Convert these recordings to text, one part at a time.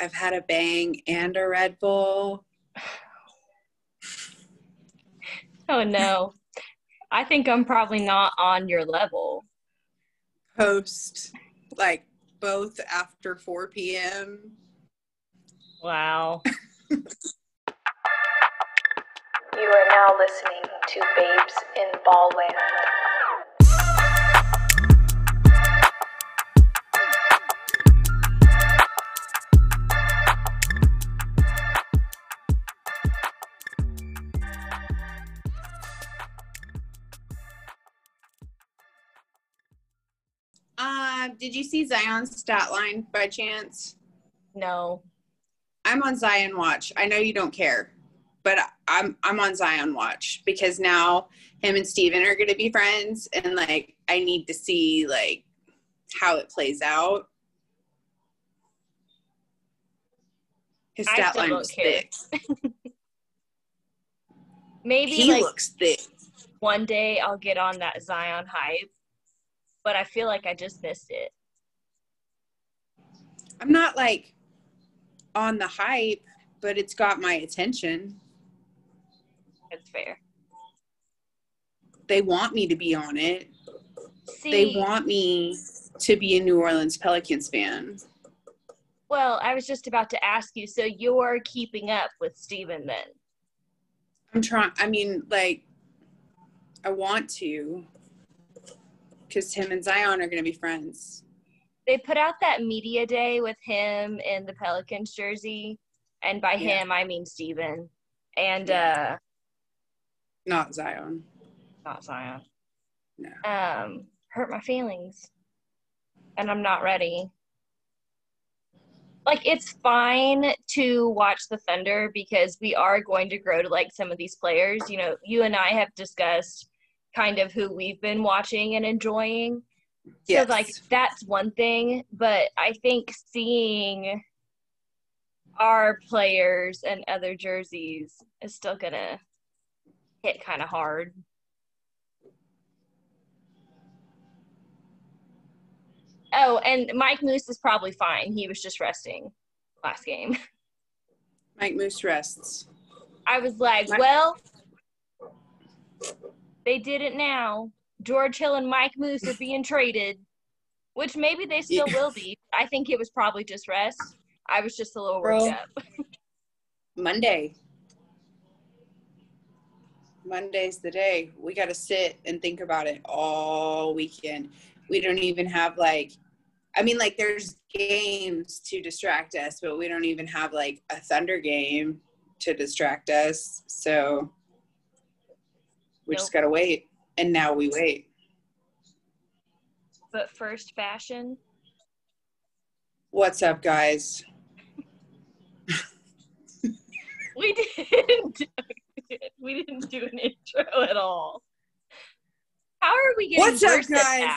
I've had a bang and a Red Bull. Oh no. I think I'm probably not on your level. Post like both after 4 p.m. Wow. You are now listening to Babes in Ballland. Did you see Zion's stat line by chance? No. I'm on Zion Watch. I know you don't care, but I'm I'm on Zion Watch because now him and Steven are going to be friends, and like I need to see like how it plays out. His stat line was care. thick. Maybe He like looks thick. one day I'll get on that Zion hype, but I feel like I just missed it. I'm not like on the hype, but it's got my attention. It's fair. They want me to be on it. See, They want me to be a New Orleans Pelicans fan. well, I was just about to ask you. So you're keeping up with Steven then? I'm trying. I mean, like, I want to, because him and Zion are going to be friends. They put out that media day with him in the Pelicans jersey, and by Yeah. him I mean Steven. And Yeah. uh Not Zion. not Zion. No. Um, hurt my feelings. And I'm not ready. Like it's fine to watch the Thunder because we are going to grow to like some of these players. You know, you and I have discussed kind of who we've been watching and enjoying. Yes. So like that's one thing, but I think seeing our players and other jerseys is still gonna hit kind of hard. Oh, and Mike Moose is probably fine. He was just resting last game. Mike Moose rests. I was like, Mike- well, they did it now. George Hill and Mike Moose are being traded, which maybe they still will be. I think it was probably just rest. I was just a little worked up. Monday. Monday's the day. We got to sit and think about it all weekend. We don't even have like, I mean, like there's games to distract us, but we don't even have like a Thunder game to distract us. So we just got to wait. And now we wait. But first, fashion. What's up, guys? We didn't. Do, we didn't do an intro at all. How are we getting What's up, guys?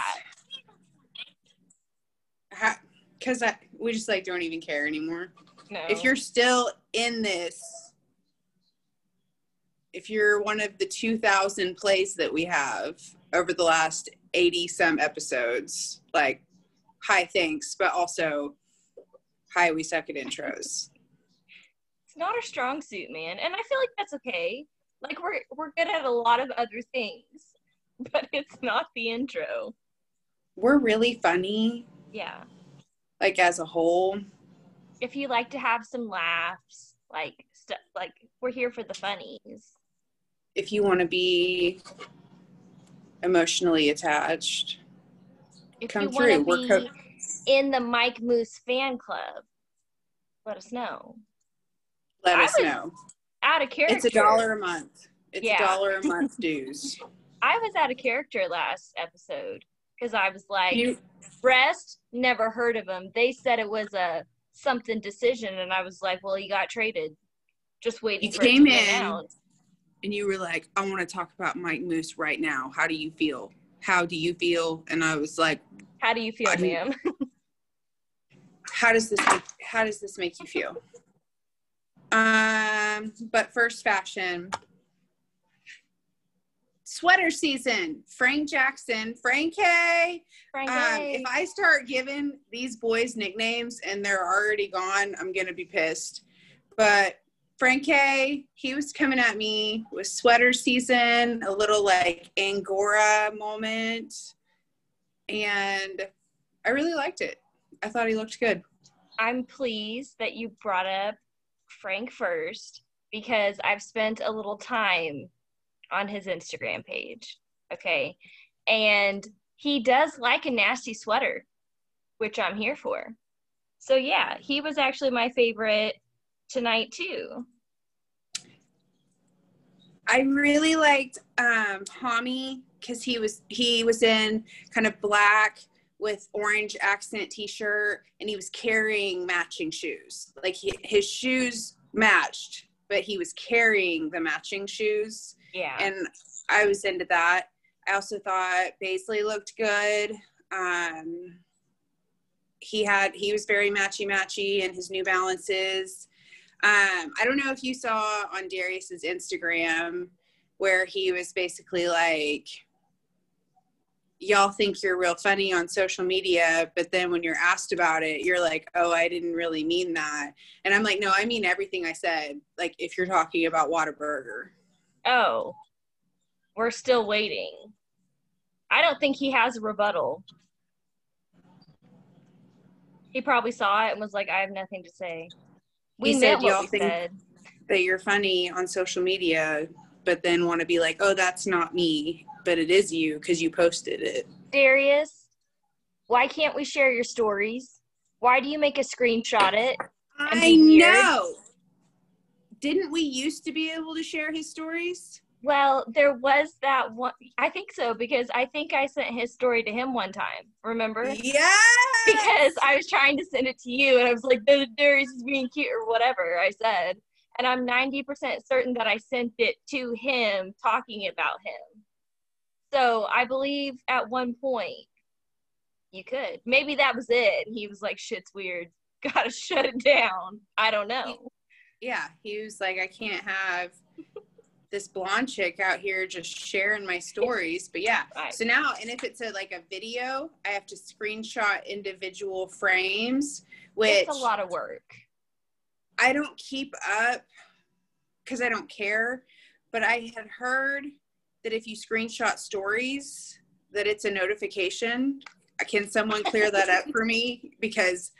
Because I we just like don't even care anymore. No. if you're still in this if you're one of the 2000 plays that we have over the last 80 some episodes like hi thanks but also hi we suck at intros it's not our strong suit, man, and I feel like that's okay. Like we're we're good at a lot of other things, but it's not the intro. we're really funny Yeah. like as a whole If you like to have some laughs, like stuff, like we're here for the funnies. If you want to be emotionally attached If Come you through. We're be co- in the Mike Moose fan club, let us know. let I us know Out of character. it's a dollar a month it's Yeah. a dollar a month dues I was out of character last episode because I was like, you Breast, never heard of him. They said it was a something decision, and I was like, well, he got traded. Just waiting for it came to in. announced. And you were like, I want to talk about Mike Moose right now. How do you feel? How do you feel? And I was like, How do you feel, I didn't- ma'am? how does this make, how does this make you feel? Um, but first fashion. sweater season. Frank Jackson, Frank K. Frank, Um, if I start giving these boys nicknames and they're already gone, I'm gonna be pissed. But Frank he was coming at me with sweater season, a little like Angora moment, and I really liked it. I thought he looked good. I'm pleased that you brought up Frank first because I've spent a little time on his Instagram page. Okay. And he does like a nasty sweater, which I'm here for. So, yeah, he was actually my favorite tonight, too. I really liked um Hami because he was he was in kind of black with orange accent t-shirt and he was carrying matching shoes. Like he, his shoes matched, but he was carrying the matching shoes Yeah. and I was into that. I also thought Bazley looked good. Um, he had he was very matchy matchy in his New Balances. Um, I don't know if you saw on Darius's Instagram where he was basically like, "Y'all think you're real funny on social media, but then when you're asked about it, you're like, oh, I didn't really mean that." And I'm like, "No, I mean everything I said. Like if you're talking about Whataburger." oh, we're still waiting. I don't think he has a rebuttal. He probably saw it and was like, I have nothing to say. We He said, "Y'all think- said. that you're funny on social media, but then want to be like, oh, that's not me, but it is you because you posted it. Darius, why can't we share your stories? Why do you make a screenshot it? I know. Didn't we used to be able to share his stories? Well, there was that one. I think so because I think I sent his story to him one time. Remember? Yeah. Because I was trying to send it to you, and I was like, "The Darius is being cute" or whatever I said, and I'm 90% certain that I sent it to him, talking about him. So I believe at one point you could. Maybe that was it. He was like, "Shit's weird. Gotta shut it down." I don't know. yeah, he was like, I can't have this blonde chick out here just sharing my stories. But yeah, Right. so now, and if it's a like a video, I have to screenshot individual frames, which It's a lot of work. I don't keep up because I don't care. But I had heard that if you screenshot stories, that it's a notification. Can someone clear that up for me? Because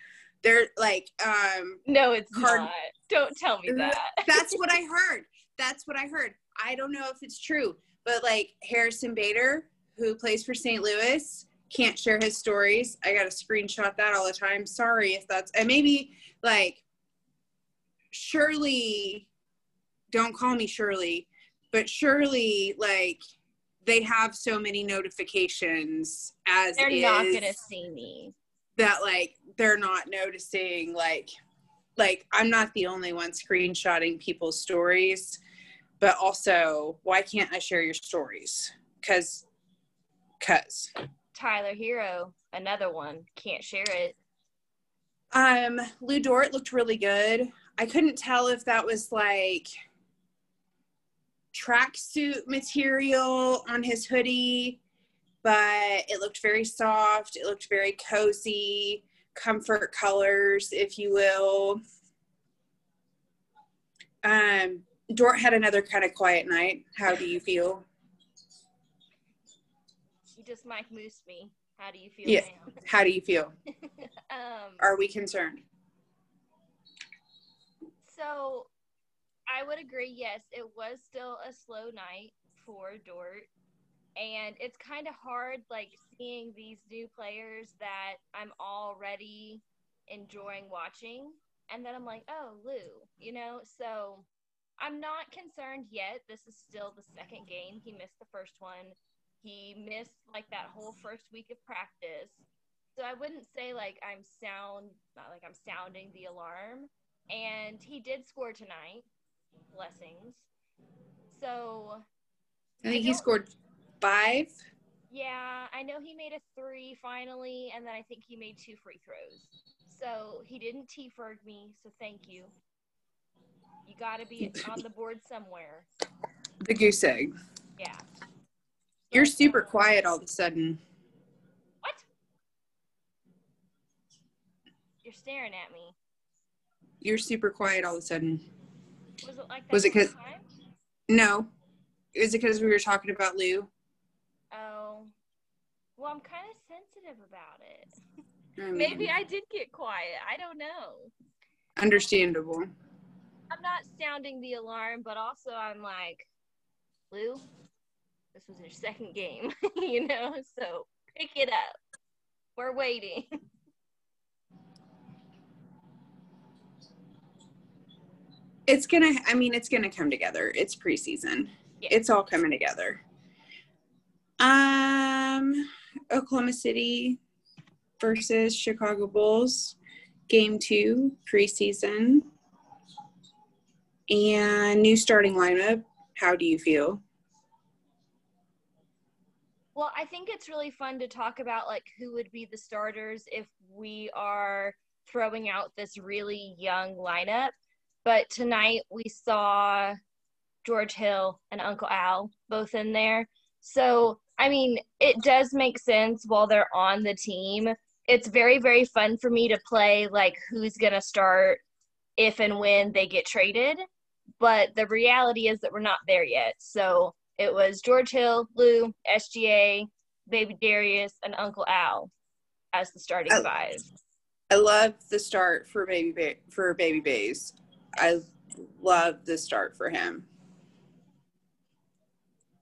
they're like, um, No, it's Card- not. Don't tell me that. that's what I heard. That's what I heard. I don't know if it's true, but like Harrison Bader, who plays for St. Louis, can't share his stories. I got to screenshot that all the time. Sorry if that's, and maybe like Shirley, don't call me Shirley, but Shirley, like they have so many notifications as They're is not gonna see me. that like they're not noticing like like I'm not the only one screenshotting people's stories, but also why can't I share your stories? Cause cause Tyler Herro, another one, can't share it. um Lu Dort looked really good. I couldn't tell if that was like tracksuit material on his hoodie, but it looked very soft. It looked very cozy, comfort colors, if you will. Um, Dort had another kind of quiet night. How do you feel? You just Mike Moose me. How do you feel Yeah. How do you feel? um, Are we concerned? so I would agree. Yes, it was still a slow night for Dort, and it's kind of hard, like seeing these new players that I'm already enjoying watching, and then I'm like, oh, Lou, you know. So I'm not concerned yet. This is still the second game. He missed the first one. He missed like that whole first week of practice. So I wouldn't say like I'm sound not like I'm sounding the alarm. And he did score tonight. Blessings. So I think I he scored five. yeah, I know he made a three finally, and then I think he made two free throws. So he didn't T Ferg me, so thank you. Got to be on the board somewhere. The goose egg. Yeah. You're super quiet all of a sudden. What? You're staring at me. You're super quiet all of a sudden. Was it like that? Was it the whole 'cause- time? No. Is it because we were talking about Lou? Oh. Well, I'm kind of sensitive about it. I mean, Maybe I did get quiet. I don't know. Understandable. I'm not sounding the alarm, but also I'm like, Lou, this was your second game, you know? So pick it up. We're waiting. It's gonna. I mean, it's gonna come together. It's preseason. Yeah. It's all coming together. Um, Oklahoma City versus Chicago Bulls, game two, preseason, and new starting lineup. How do you feel? Well, I think it's really fun to talk about like who would be the starters if we are throwing out this really young lineup. But tonight we saw George Hill and Uncle Al both in there. So, I mean, it does make sense while they're on the team. It's very, very fun for me to play like who's going to start if and when they get traded. But the reality is that we're not there yet. So, it was George Hill, Lou, SGA, Baby Darius, and Uncle Al as the starting Oh. five. I love the start for baby ba- for baby bays. I love the start for him.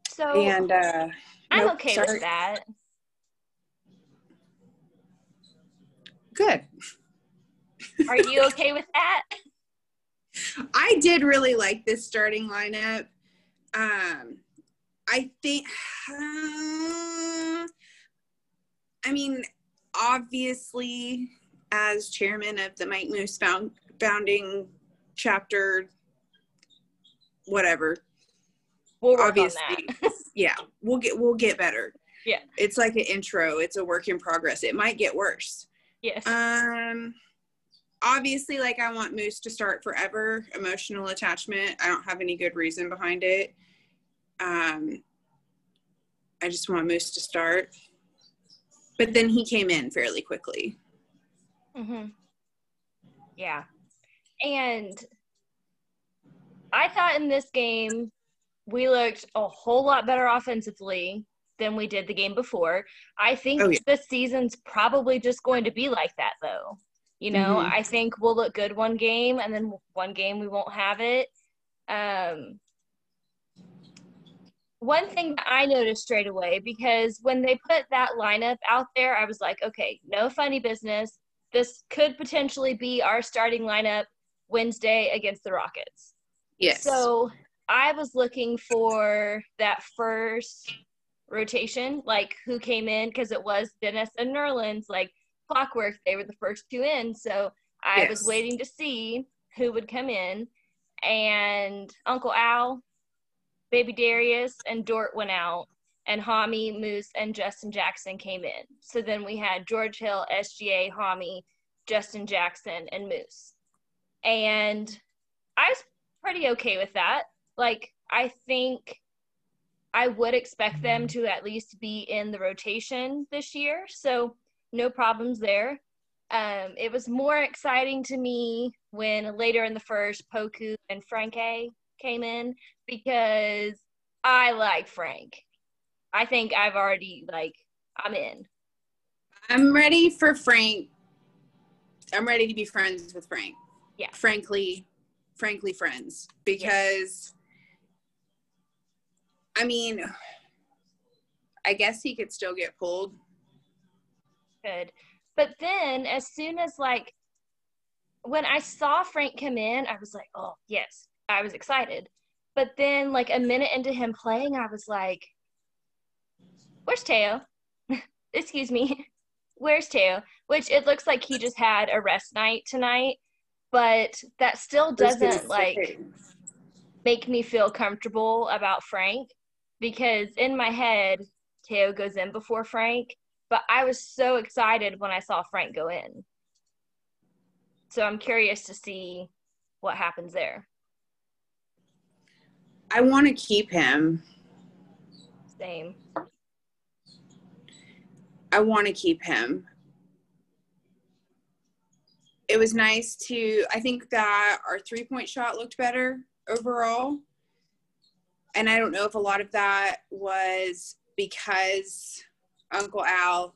So And uh I'm nope, okay sorry. with that. good. Are you okay with that? I did really like this starting lineup. Um, I think, I mean, obviously, as chairman of the Mike Moose found, founding chapter, whatever, We'll obviously, yeah, we'll get we'll get better. Yeah. it's like an intro. It's a work in progress. It might get worse. yes. Um, obviously, like I want Moose to start forever. Emotional attachment. I don't have any good reason behind it. Um, I just want Moose to start. But then he came in fairly quickly. hmm Yeah. And I thought in this game, we looked a whole lot better offensively than we did the game before. I think Oh, yeah. this season's probably just going to be like that, though. You know, Mhm. I think we'll look good one game, and then one game we won't have it. Um, one thing that I noticed straight away because when they put that lineup out there, I was like, okay, no funny business. This could potentially be our starting lineup Wednesday against the Rockets. Yes. So I was looking for that first rotation, like who came in, because it was Dennis and Nerlens, like clockwork. They were the first two in. So I was waiting to see who would come in. And Uncle Al, Baby Darius, and Dort went out. And Hami, Moose, and Justin Jackson came in. So then we had George Hill, SGA, Hami, Justin Jackson, and Moose. And I was pretty okay with that. Like, I think I would expect them mm-hmm. to at least be in the rotation this year. So, no problems there. Um, it was more exciting to me when later in the first, Poku and Franke came in because I like Frank. I think I've already, like, I'm in. I'm ready for Frank. I'm ready to be friends with Frank. Yeah. Frankly, frankly, friends. Because, I mean, I guess he could still get pulled. Good. But then as soon as like when I saw Frank come in, I was like, oh yes, I was excited. But then like a minute into him playing, I was like, where's Teo? Excuse me. Where's Teo? Which it looks like he just had a rest night tonight, but that still I was gonna doesn't like make me feel comfortable about Frank because in my head, Teo goes in before Frank, but I was so excited when I saw Frank go in. So I'm curious to see what happens there. I want to keep him. Same. I want to keep him. It was nice to, I think that our three point shot looked better overall. And I don't know if a lot of that was because Uncle Al,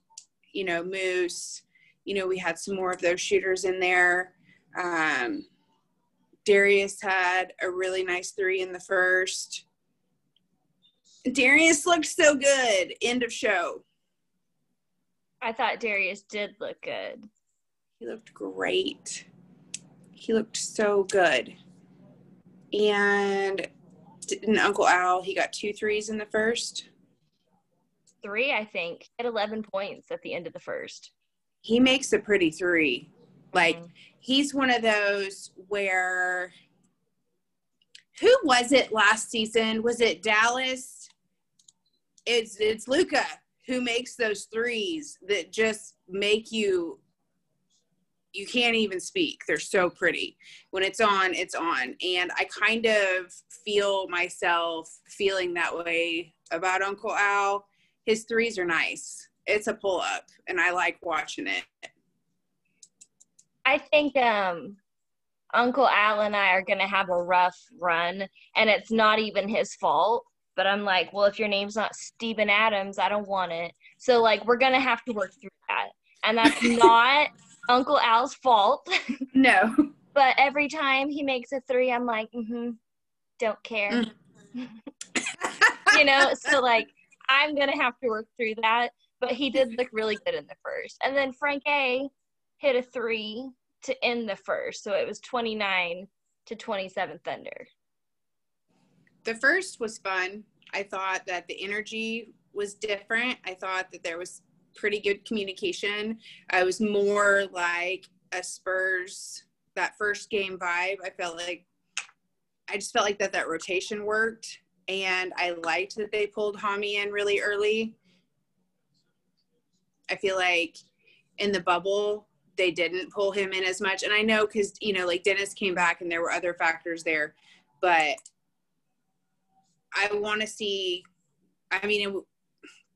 you know, Moose, you know, we had some more of those shooters in there. Um, Darius had a really nice three in the first. Darius looked so good. End of show. I thought Darius did look good. He looked great. He looked so good. And didn't Uncle Al, he got two threes in the first? Three, I think. At 11 points at the end of the first. He makes a pretty three. Like, Mhm. he's one of those where who was it last season? Was it Dallas? It's it's Luka who makes those threes that just make you you can't even speak. They're so pretty. When it's on, it's on. And I kind of feel myself feeling that way about Uncle Al. His threes are nice. It's a pull up and I like watching it. I think um, Uncle Al and I are going to have a rough run, and it's not even his fault. But I'm like, well, if your name's not Steven Adams, I don't want it. So, like, we're going to have to work through that. And that's not Uncle Al's fault. No. but every time he makes a three, I'm like, mm-hmm, don't care. you know, so like, I'm to have to work through that. But he did look really good in the first. And then Frank A hit a three to end the first. So it was 29 to 27 Thunder. the first was fun. I thought that the energy was different. I thought that there was pretty good communication. I was more like a Spurs that first game vibe. I felt like I just felt like that that rotation worked, and I liked that they pulled Hami in really early. I feel like in the bubble they didn't pull him in as much, and I know because you know like Dennis came back and there were other factors there, but I want to see. I mean, it,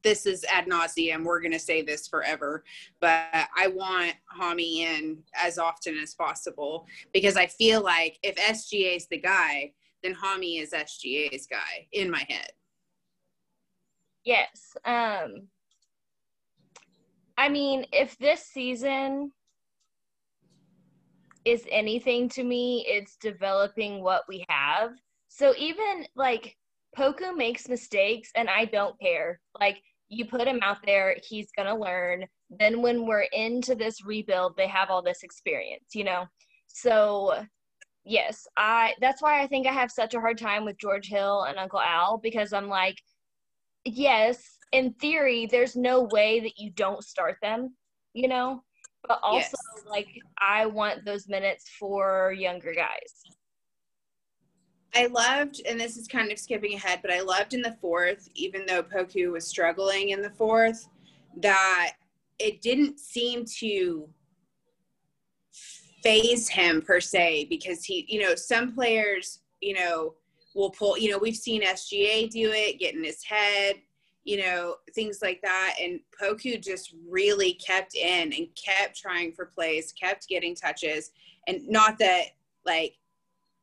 this is ad nauseum. We're going to say this forever, but I want Hami in as often as possible because I feel like if SGA is the guy, then Hami is SGA's guy in my head. Yes. Um, I mean, if this season is anything to me, it's developing what we have. So even like Poku makes mistakes and I don't care. Like you put him out there, he's going to learn. Then when we're into this rebuild, they have all this experience, you know? So yes, I that's why I think I have such a hard time with George Hill and Uncle Al because I'm like yes, in theory there's no way that you don't start them, you know? But also Yes. like I want those minutes for younger guys. I loved, and this is kind of skipping ahead, but I loved in the fourth, even though Poku was struggling in the fourth, that it didn't seem to faze him per se because he, you know, some players, you know, will pull, you know, we've seen SGA do it, get in his head, you know, things like that. And Poku just really kept in and kept trying for plays, kept getting touches. And not that, like,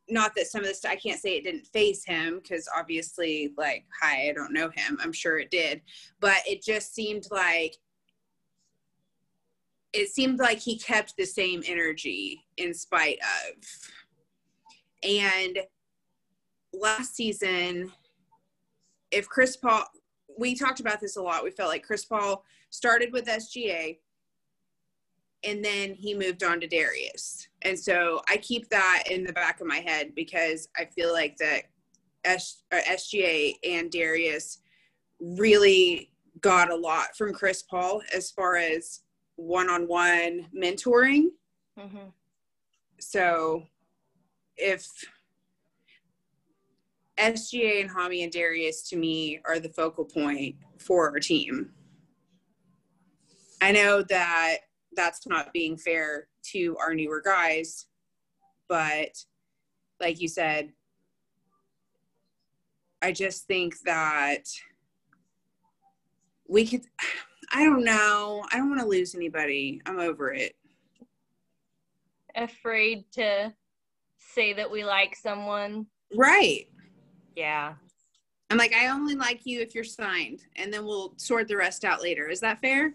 not that some of this I can't say it didn't face him because obviously like hi I don't know him I'm sure it did but it just seemed like it seemed like he kept the same energy in spite of and last season if Chris Paul we talked about this a lot we felt like Chris Paul started with SGA and then he moved on to Darius. And so I keep that in the back of my head because I feel like that S, SGA and Darius really got a lot from Chris Paul as far as one-on-one mentoring. Mm-hmm. So if SGA and Hami and Darius to me are the focal point for our team. I know that that's not being fair to our newer guys, but like you said, I just think that we could I don't know. I don't want to lose anybody. I'm over it. Afraid to say that we like someone. Right. Yeah. I'm like, I only like you if you're signed, and then we'll sort the rest out later. Is that fair?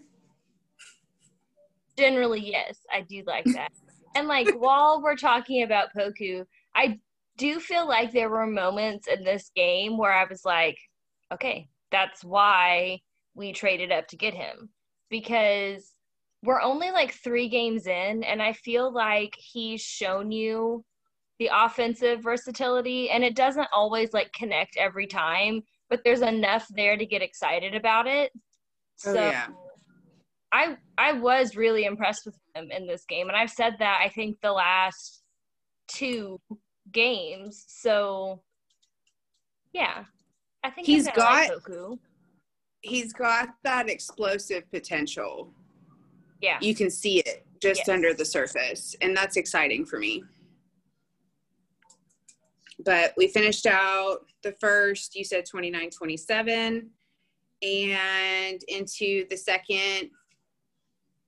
Generally, yes, I do like that. and like while we're talking about Poku, I do feel like there were moments in this game where I was like, okay, that's why we traded up to get him because we're only like three games in, and I feel like he's shown you the offensive versatility, and it doesn't always like connect every time, but there's enough there to get excited about it. Oh, so yeah. I I was really impressed with him in this game, and I've said that I think the last two games. So yeah, I think he's got like he's got that explosive potential. Yeah. You can see it just yes. under the surface. And that's exciting for me. But we finished out the first, you said 29 27. And into the second,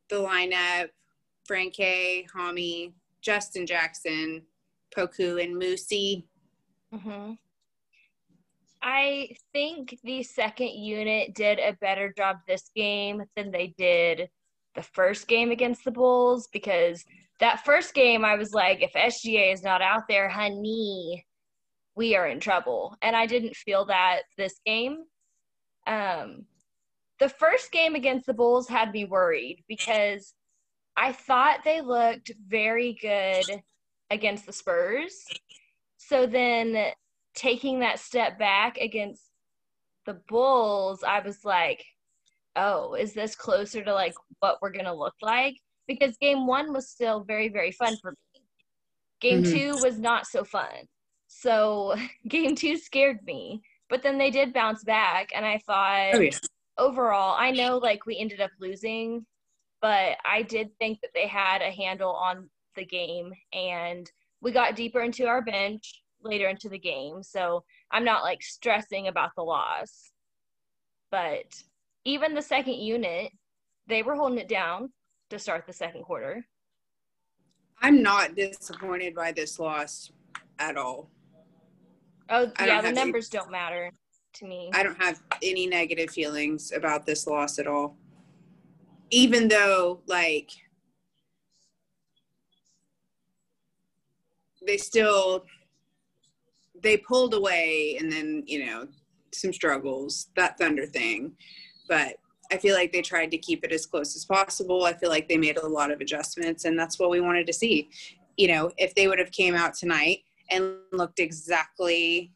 the lineup Frankie, Hami, Justin Jackson, Poku, and Moosey. Mm-hmm. I think the second unit did a better job this game than they did the first game against the Bulls because that first game I was like, if SGA is not out there, honey, we are in trouble. And I didn't feel that this game. Um, the first game against the Bulls had me worried because I thought they looked very good against the Spurs. So then taking that step back against the Bulls, I was like, oh, is this closer to like what we're going to look like? Because game one was still very, very fun for me. Game mm-hmm. two was not so fun. So game two scared me. But then they did bounce back. And I thought, oh, yeah. overall, I know like we ended up losing, but I did think that they had a handle on the game. And we got deeper into our bench later into the game. So I'm not like stressing about the loss. But even the second unit, they were holding it down to start the second quarter. I'm not disappointed by this loss at all. Oh, yeah, the numbers any, don't matter to me. I don't have any negative feelings about this loss at all. Even though, like, they still they pulled away and then you know some struggles that thunder thing. But i feel like they tried to keep it as close as possible. I feel like they made a lot of adjustments and that's what we wanted to see. You know if they would have came out tonight and looked exactly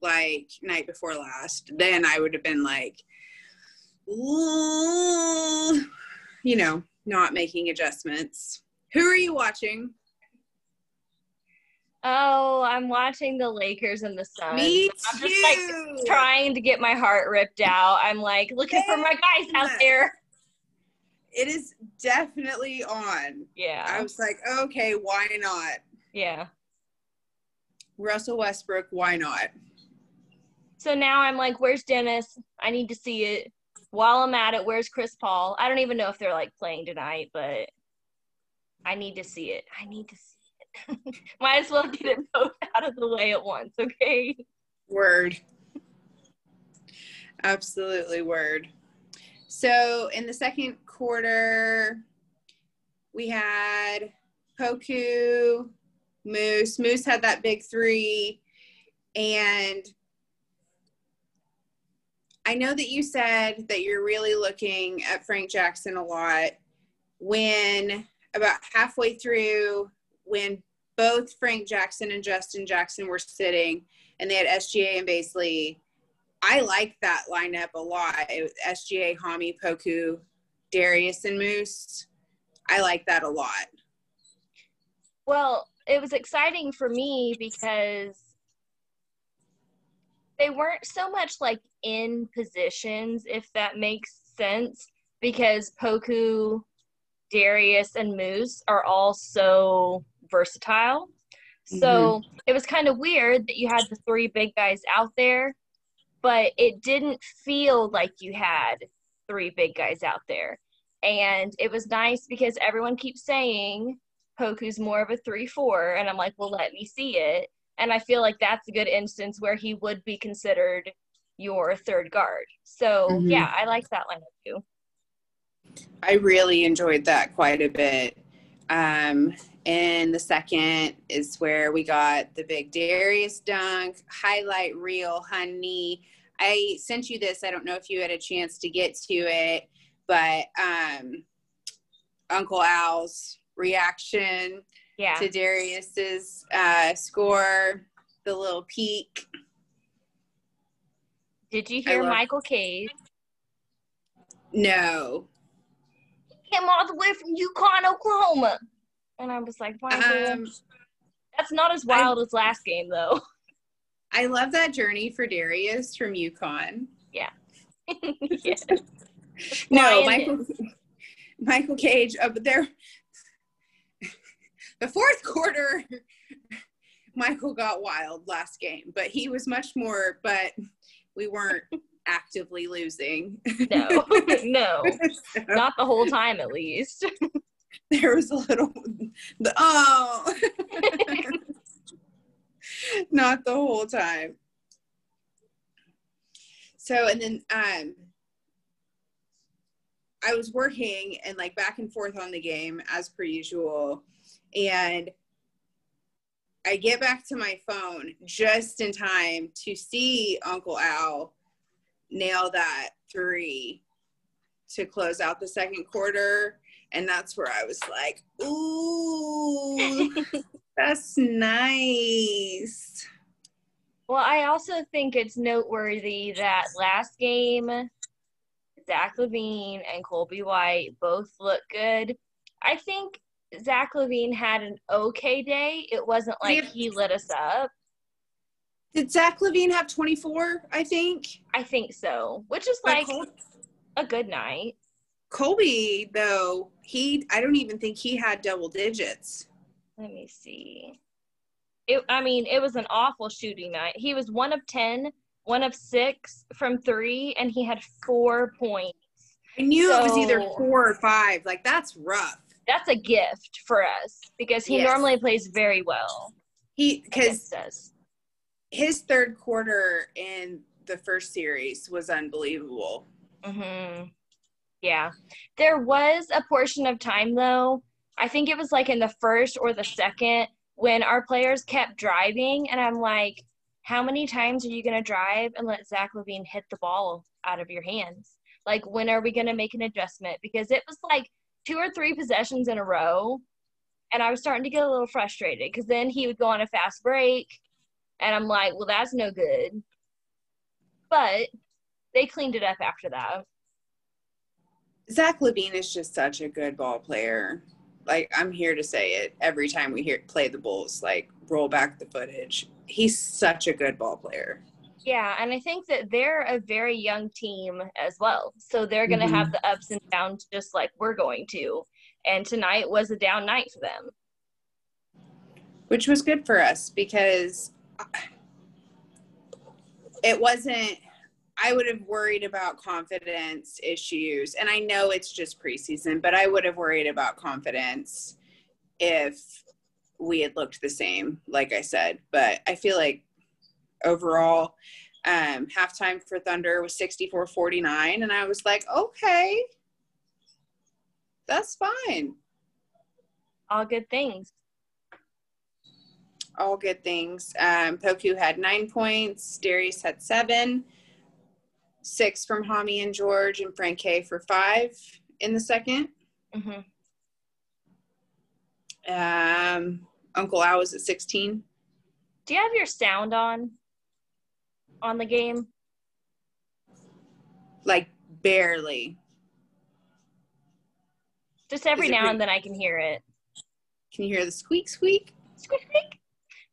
like night before last then i would have been like you know not making adjustments. Who are you watching Oh, I'm watching the Lakers and the Suns. Me too. I'm just like trying to get my heart ripped out. I'm like looking for my guys out there. It is definitely on. Yeah. I was like, okay, why not? Yeah. Russell Westbrook, why not? So now I'm like, where's Dennis? I need to see it. While I'm at it, where's Chris Paul? I don't even know if they're like playing tonight, but I need to see it. I need to see Might as well get it both out of the way at once, okay? Word. Absolutely word. So in the second quarter, we had Poku, Moose. Moose had that big three. And I know that you said that you're really looking at Frank Jackson a lot. When about halfway through when both Frank Jackson and Justin Jackson were sitting and they had SGA and Bazley. I like that lineup a lot. It was SGA, Hami, Poku, Darius, and Moose. I like that a lot. Well, it was exciting for me because they weren't so much like in positions, if that makes sense, because Poku, Darius, and Moose are all so versatile. So mm-hmm. it was kind of weird that you had the three big guys out there, but it didn't feel like you had three big guys out there. And it was nice because everyone keeps saying Poku's more of a 3 4. And I'm like, well, let me see it. And I feel like that's a good instance where he would be considered your third guard. So, Mhm. yeah, I like that lineup too. I really enjoyed that quite a bit. Um, and the second is where we got the big Darius dunk, highlight reel, honey. I sent you this. I don't know if you had a chance to get to it, but um, Uncle Al's reaction Yeah. to Darius's uh, score, the little peak. Did you hear love- Michael Cage? No, Came all the way from Yukon, Oklahoma. And I was like, um, that's not as wild as last game, though. I love that journey for Darius from Yukon. yeah. No, Flying Michael Michael Cage. Uh, there, the fourth quarter, Michael got wild last game, but he was much more. But we weren't actively losing. No, no, So not the whole time at least. there was a little. The, oh, not the whole time. So and then um I was working and like back and forth on the game as per usual and I get back to my phone just in time to see Uncle Al nail that three to close out the second quarter and that's where I was like, "Ooh, that's nice." Well, I also think it's noteworthy that last game, Zach LaVine and Coby White both look good. I think Zach LaVine had an okay day. It wasn't like Yeah. he lit us up. Did Zach LaVine have 24? I think. I think so, which is like a good night. Coby, though, he I don't even think he had double digits. Let me see. It, I mean, it was an awful shooting night. He was one of 10, one of six from three, and he had four points. I knew it was either four or five. Like that's rough. That's a gift for us because he Yes. normally plays very well. He because his third quarter in the first series was unbelievable. hmm Yeah. There was a portion of time, though, I think it was like in the first or the second, when our players kept driving. And I'm like, how many times are you going to drive and let Zach LaVine hit the ball out of your hands? Like, when are we going to make an adjustment? Because it was like two or three possessions in a row. And I was starting to get a little frustrated because then he would go on a fast break. And I'm like, well, that's no good. But they cleaned it up after that. Zach LaVine is just such a good ball player. Like I'm here to say it every time we hear play the Bulls. Like roll back the footage. He's such a good ball player. Yeah, and I think that they're a very young team as well. So they're going to Mhm. have the ups and downs just like we're going to. And tonight was a down night for them. which was good for us because it wasn't i would have worried about confidence issues and i know it's just preseason but i would have worried about confidence if we had looked the same like i said but i feel like overall um halftime for thunder was 64-49 and i was like okay that's fine All good things. all good things. Um, Poku had nine points. Darius had seven. Six from Hami and George, and Frank K for five in the second. hmm Um, Uncle Al was at 16. Do you have your sound on on the game? Like barely. Just every now pretty- and then I can hear it. Can you hear the squeak squeak? Squeak, squeak.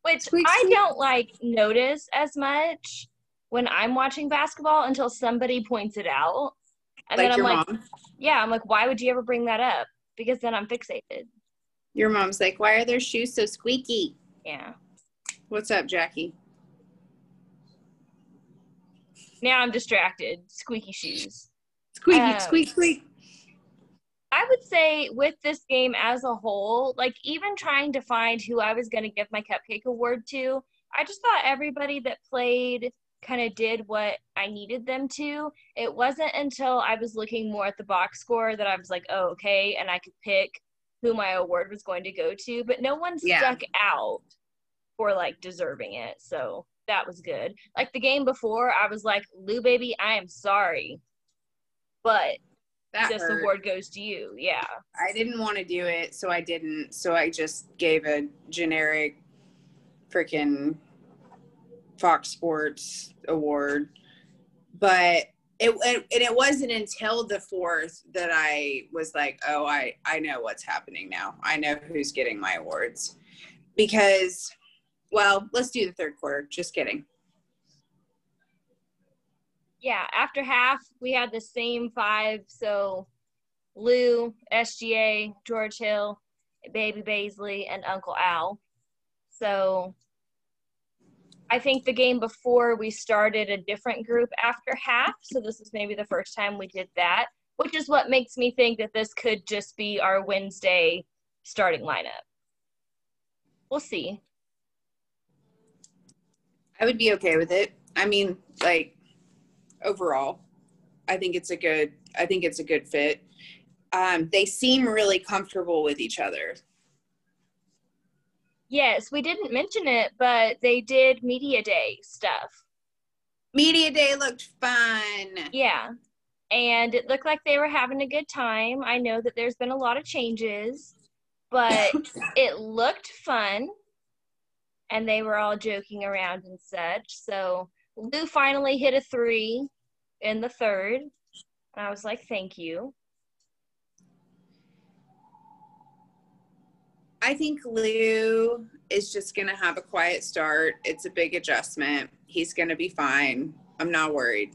Which Squeak, I squeak. don't like notice as much when I'm watching basketball until somebody points it out. And like then I'm like, mom. yeah, I'm like, why would you ever bring that up? Because then I'm fixated. Your mom's like, why are their shoes so squeaky? Yeah. What's up, Jackie? Now I'm distracted. Squeaky shoes. Squeaky, Um, squeak, squeak. I would say with this game as a whole, like even trying to find who I was going to give my cupcake award to, I just thought everybody that played kind of did what I needed them to. It wasn't until I was looking more at the box score that I was like, oh, okay, and I could pick who my award was going to go to, but no one Yeah. stuck out for like deserving it. So that was good. Like the game before, I was like, Lu baby, I am sorry. But That this hurt. award goes to you. Yeah. I didn't want to do it, so I didn't. So I just gave a generic freaking Fox Sports award. But it, and and it wasn't until the fourth that I was like, oh, I I know what's happening now. I know who's getting my awards because, well, let's do the third quarter. Just kidding. yeah, after half, we had the same five. So Lu, SGA, George Hill, Baby Bazley, and Uncle Al. So I think the game before we started a different group after half. So this is maybe the first time we did that, which is what makes me think that this could just be our Wednesday starting lineup. We'll see. I would be okay with it. I mean, like overall, I think it's a good. I think it's a good fit. Um, they seem really comfortable with each other. Yes, we didn't mention it, but they did media day stuff. Media day looked fun. Yeah. And it looked like they were having a good time. I know that there's been a lot of changes, but it looked fun. And they were all joking around and such. So Lu finally hit a three in the third. And I was like, thank you. I think Lu is just going to have a quiet start. It's a big adjustment. He's going to be fine. I'm not worried.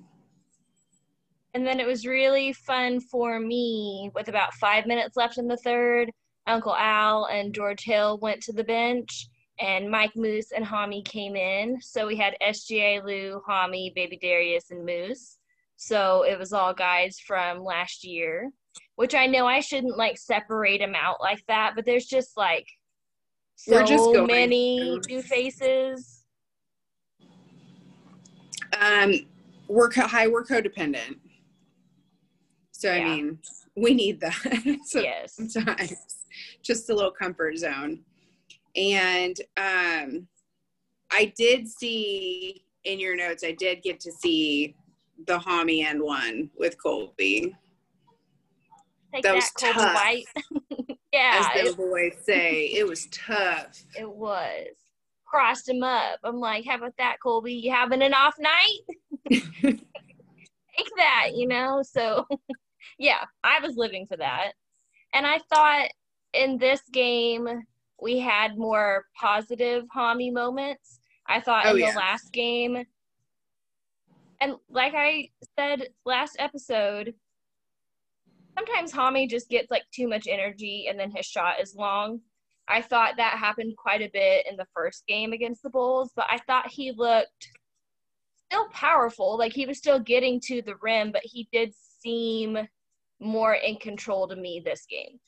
And then it was really fun for me with about five minutes left in the third. Uncle Al and George Hill went to the bench, and Mike Moose and Hami came in. So we had SGA, Lu, Hami, Baby Darius, and Moose. So it was all guys from last year, which I know I shouldn't like separate them out like that, but there's just like so just many through. new faces. Um, we're co- high, we're codependent. So, I mean, we need that. so, yes. sometimes just a little comfort zone and um i did see in your notes i did get to see the Hami end one with Coby Take that was tough. White. yeah, as the boys say it was tough it was. Crossed him up. I'm like, how about that, Coby? You having an off night? Take that, you know? So, yeah, I was living for that. And I thought in this game, we had more positive Hami moments. I thought Oh, in yeah. the last game, and like I said last episode, sometimes Hami just gets like too much energy and then his shot is long. I thought that happened quite a bit in the first game against the Bulls, but I thought he looked still powerful. Like he was still getting to the rim, but he did seem more in control to me this game.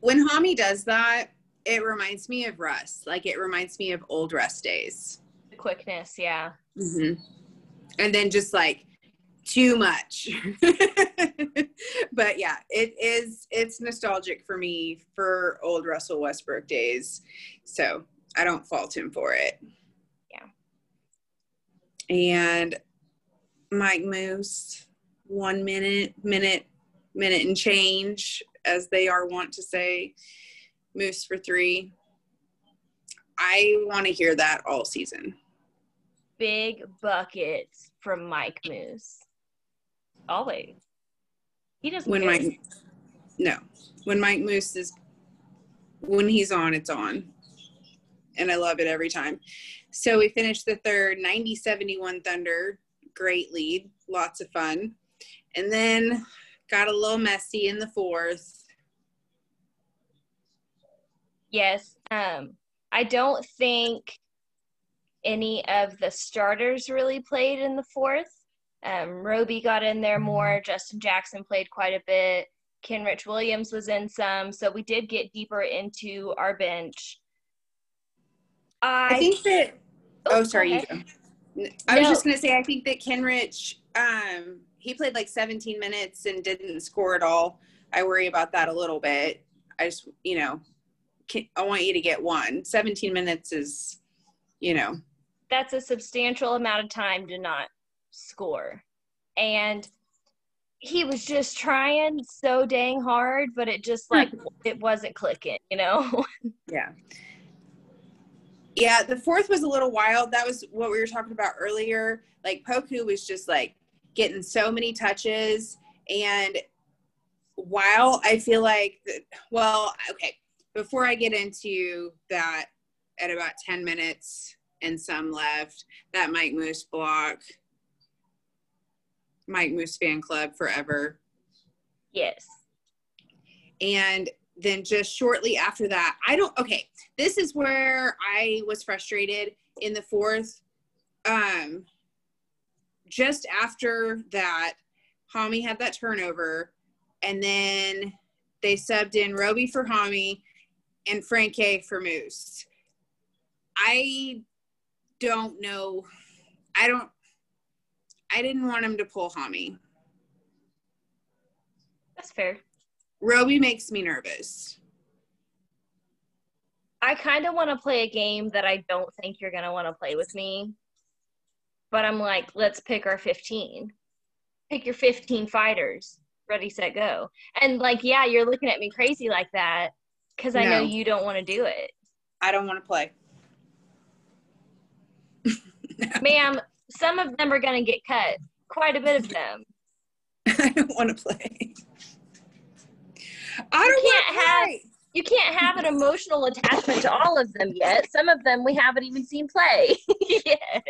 when Hami does that it reminds me of russ like it reminds me of old russ days The quickness, yeah. Mm-hmm. And then just like too much. but yeah, it is it's nostalgic for me for old Russell Westbrook days. So I don't fault him for it. Yeah. And Mike Moose, one minute, minute, minute and change, as they are wont to say. Moose for three. I want to hear that all season. Big buckets from Mike Moose. Always. He doesn't when. Mike no when Mike Moose is when he's on it's on and I love it every time so we finished the third 90-71 Thunder great lead lots of fun and then got a little messy in the fourth Yes. Um, I don't think any of the starters really played in the fourth. Um, Roby got in there more. Justin Jackson played quite a bit. Kenrich Williams was in some. So we did get deeper into our bench. I, I think that. Oh, oh sorry. I no. was just gonna say I think that Kenrich, um, he played like 17 minutes and didn't score at all. I worry about that a little bit. I just, you know, I want you to get one. 17 minutes is, you know, that's a substantial amount of time to not score. And he was just trying so dang hard, but it just like hmm. it wasn't clicking, you know? yeah. Yeah, the fourth was a little wild. That was what we were talking about earlier. Like Poku was just like getting so many touches and while I feel like well, okay, before I get into that at about 10 minutes and some left, that Mike Moose block Mike Moose fan club forever. Yes. And then just shortly after that, I don't, okay, this is where I was frustrated in the fourth. Um, just after that, Hami had that turnover, and then they subbed in Roby for Hami and Franke for Moose. I don't know. I don't I didn't want him to pull Hami. That's fair. Roby makes me nervous. I kind of want to play a game that I don't think you're going to want to play with me. But I'm like, let's pick our 15. Pick your 15 fighters. Ready, set, go. And like, yeah, you're looking at me crazy like that because I no. know you don't want to do it. I don't want to play. Ma'am, some of them are going to get cut. Quite a bit of them. I don't want to play. I don't want to have. You can't have an emotional attachment to all of them yet. Some of them we haven't even seen play yet.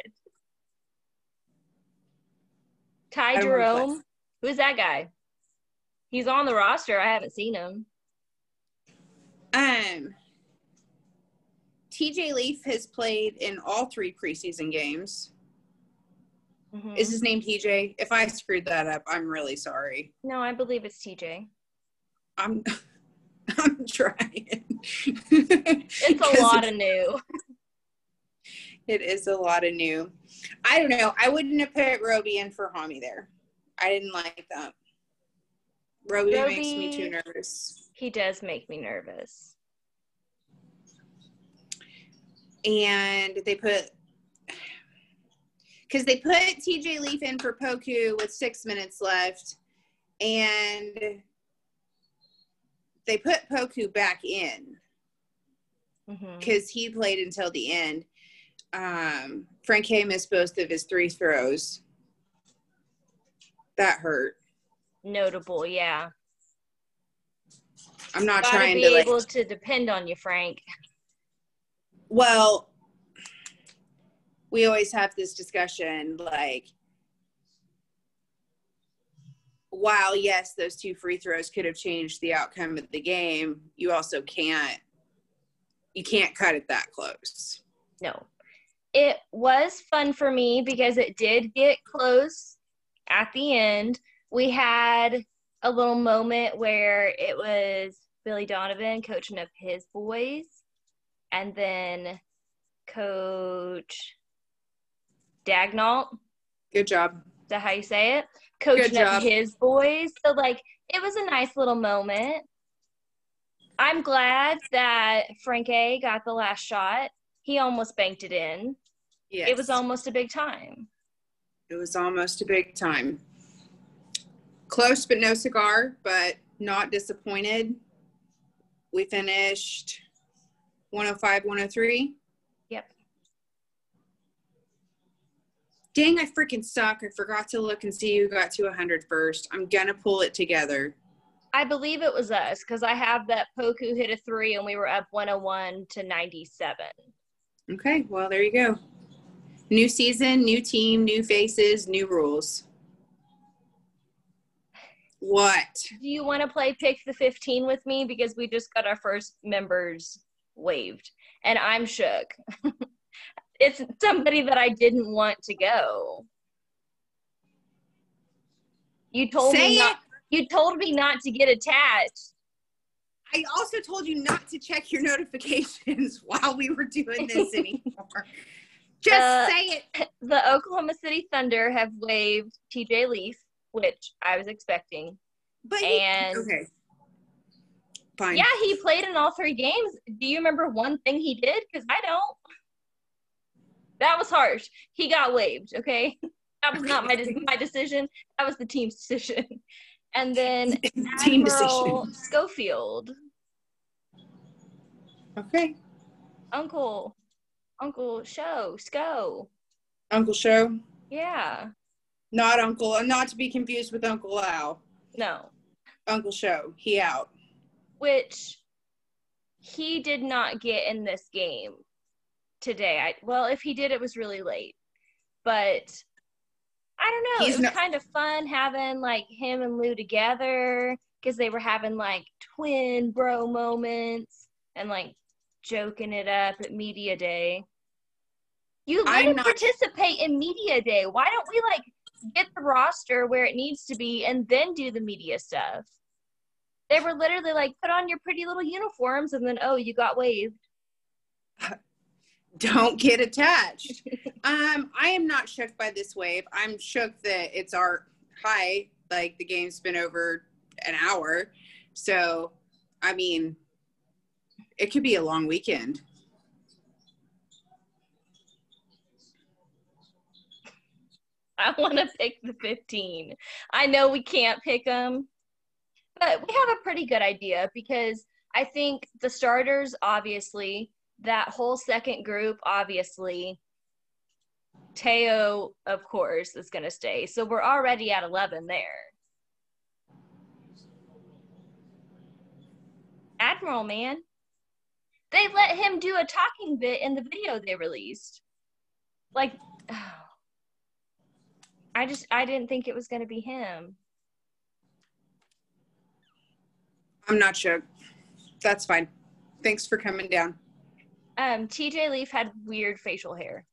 Ty Jerome, who's that guy? He's on the roster. I haven't seen him. Um, TJ Leaf has played in all three preseason games. Mm-hmm. Is his name TJ? If I screwed that up, I'm really sorry. No, I believe it's TJ. I'm I'm trying. it's a lot of new. It is a lot of new. I don't know. I wouldn't have put Roby in for Hami there. I didn't like that. Roby, Roby makes me too nervous. He does make me nervous. And they put because they put TJ Leaf in for Poku with six minutes left, and they put Poku back in because mm-hmm. he played until the end. Um, Franke missed both of his three throws. That hurt. Notable, yeah. I'm not Gotta trying be to able like, to depend on you, Frank. Well, we always have this discussion like while yes those two free throws could have changed the outcome of the game you also can't you can't cut it that close. No. It was fun for me because it did get close at the end. We had a little moment where it was billy donovan coaching up his boys and then coach Daigneault. Good job. Is that how you say it? Coaching up his boys. So like it was a nice little moment. I'm glad that Franke got the last shot. He almost banked it in. Yes. It was almost a big time. It was almost a big time. Close but no cigar, but not disappointed. We finished 105, 103. Dang, I freaking suck. I forgot to look and see who got to 100 first. I'm going to pull it together. I believe it was us because I have that Poku hit a three and we were up 101 to 97. Okay, well, there you go. New season, new team, new faces, new rules. What? Do you want to play pick the 15 with me? Because we just got our first members waived and I'm shook. it's somebody that I didn't want to go. You told Say me not. You told me not to get attached. I also told you not to check your notifications while we were doing this anymore. Just Uh, say it. The Oklahoma City Thunder have waived TJ Leaf, which I was expecting. But he- and- okay, fine. Yeah, he played in all three games. Do you remember one thing he did? Because I don't. That was harsh. He got waived. Okay, that was not my de- my decision. That was the team's decision. And then Team Admiral decision. Schofield, Okay, Uncle, Uncle Show, Sco. Uncle Show, Yeah, not Uncle, and not to be confused with Uncle Al. no, Uncle Show, he out. which he did not get in this game today. I well, if he did, it was really late. But I don't know. He's it was kind of fun having like him and Lu together because they were having like twin bro moments and like joking it up at media day. You let I'm him not- participate in media day. Why don't we like get the roster where it needs to be and then do the media stuff? They were literally like, put on your pretty little uniforms and then oh, you got waived. Don't get attached. um, I am not shook by this wave. I'm shook that it's our high. Like the game's been over an hour, so I mean, it could be a long weekend. I want to pick the 15. I know we can't pick them, but we have a pretty good idea because I think the starters, obviously, that whole second group, obviously, Theo, of course, is going to stay. So we're already at 11 there. Admiral, man. They let him do a talking bit in the video they released. Like, I just I didn't think it was going to be him. I'm not sure. That's fine. Thanks for coming down. Um, TJ Leaf had weird facial hair.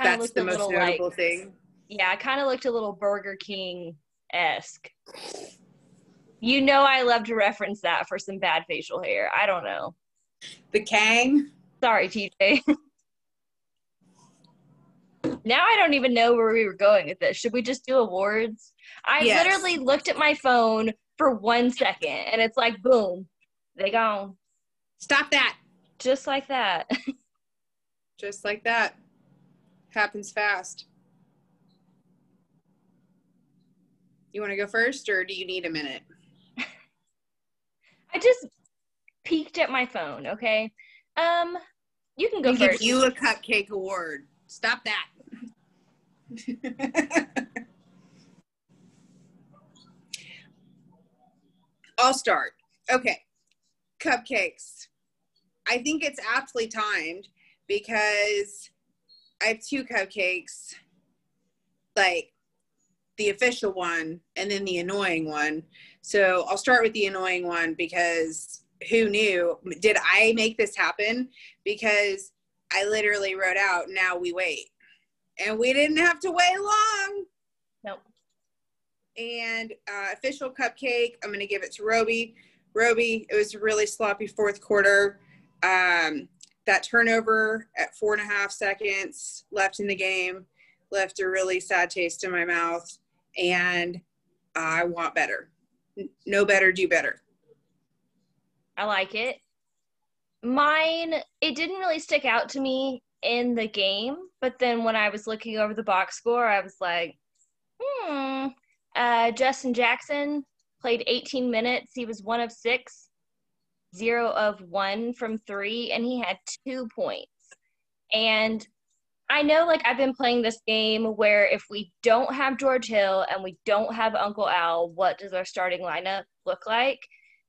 Kinda That's the most little notable like thing. yeah, kind of looked a little Burger King esque. You know, I love to reference that for some bad facial hair. I don't know. The Kang. Sorry, TJ. now I don't even know where we were going with this. Should we just do awards? I Yes. literally looked at my phone for one second and it's like, boom, they gone. Stop that. Just like that. Just like that. Happens fast. You want to go first, or do you need a minute? I just peeked at my phone, okay? Um, you can go We give first. you a cupcake award. Stop that. I'll start. Okay. Cupcakes. I think it's aptly timed because I have two cupcakes, like the official one and then the annoying one. So I'll start with the annoying one because who knew? Did I make this happen? Because I literally wrote out, now we wait. And we didn't have to wait long. Nope. And uh, official cupcake, I'm going to give it to Roby. Roby, it was a really sloppy fourth quarter. Um, that turnover at four and a half seconds left in the game left a really sad taste in my mouth. And I want better. No better, do better. I like it. Mine, it didn't really stick out to me in the game, but then when I was looking over the box score, I was like, hmm. Uh, Justin Jackson played 18 minutes. He was one of six, zero of one from three, and he had two points. And I know, like, I've been playing this game where if we don't have George Hill and we don't have Uncle Al, what does our starting lineup look like?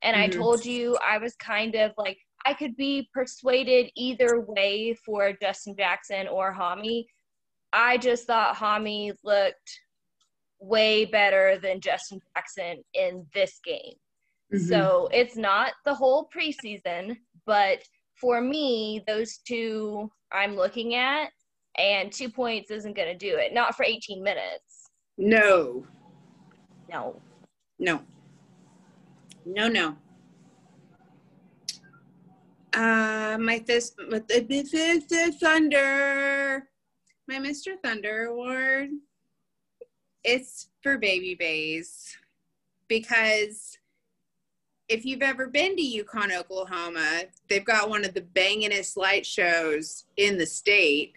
And I Mhm. told you I was kind of like, I could be persuaded either way for Justin Jackson or Hami. I just thought Hami looked way better than Justin Jackson in this game. Mm-hmm. So it's not the whole preseason, but for me, those two I'm looking at, and two points isn't going to do it. Not for 18 minutes. No. No. No. No, no. Uh, my this with the. Thunder, my Mr. Thunder award. It's for Baby Bays because if you've ever been to Yukon, Oklahoma, they've got one of the bangingest light shows in the state.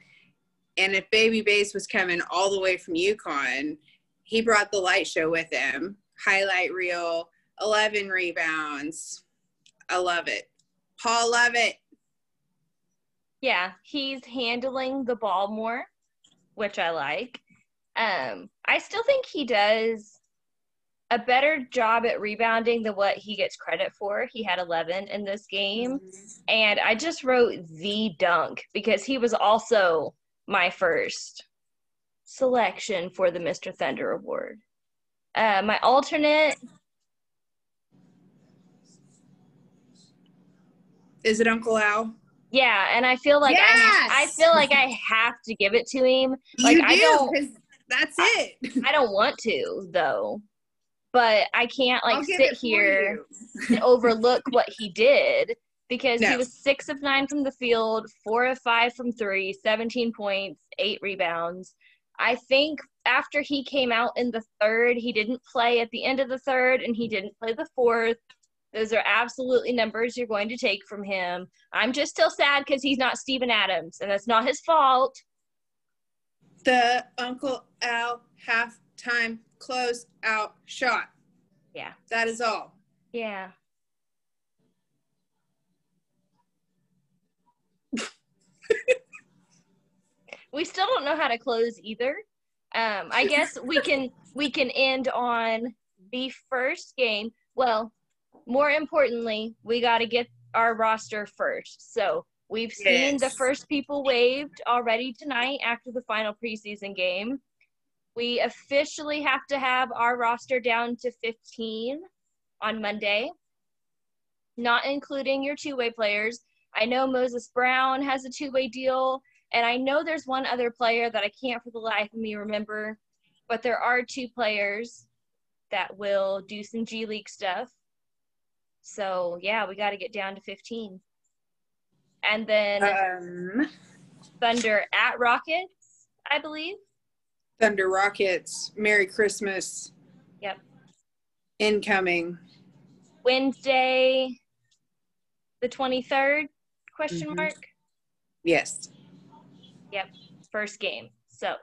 And if Baby Bass was coming all the way from Yukon, he brought the light show with him. Highlight reel, 11 rebounds. I love it. Paul, love it. Yeah, he's handling the ball more, which I like. Um, I still think he does a better job at rebounding than what he gets credit for. He had 11 in this game. And I just wrote the dunk because he was also my first selection for the Mr. Thunder Award. Uh, my alternate. Is it Uncle Al? Yeah, and I feel like Yes! I, I feel like I have to give it to him. Like you I do, don't 'cause that's it. I don't want to though. But I can't like sit here and overlook what he did because he was six of nine from the field, four of five from three, 17 points, eight rebounds. I think after he came out in the third, he didn't play at the end of the third and he didn't play the fourth. Those are absolutely numbers you're going to take from him. I'm just still sad because he's not Steven Adams, and that's not his fault. The Uncle Al halftime close out shot. Yeah. That is all. Yeah. we still don't know how to close either. Um, I guess we can we can end on the first game. Well, more importantly, we got to get our roster first. So we've seen the first people waived already tonight after the final preseason game. We officially have to have our roster down to 15 on Monday, not including your two way players. I know Moses Brown has a two way deal, and I know there's one other player that I can't for the life of me remember, but there are two players that will do some G League stuff. So, yeah, we got to get down to 15. And then Um, Thunder at Rockets, I believe. Thunder Rockets. Merry Christmas. Yep. Incoming. Wednesday, the 23rd, question Mhm. mark? Yes. Yep, First game. So,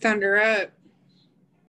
Thunder up.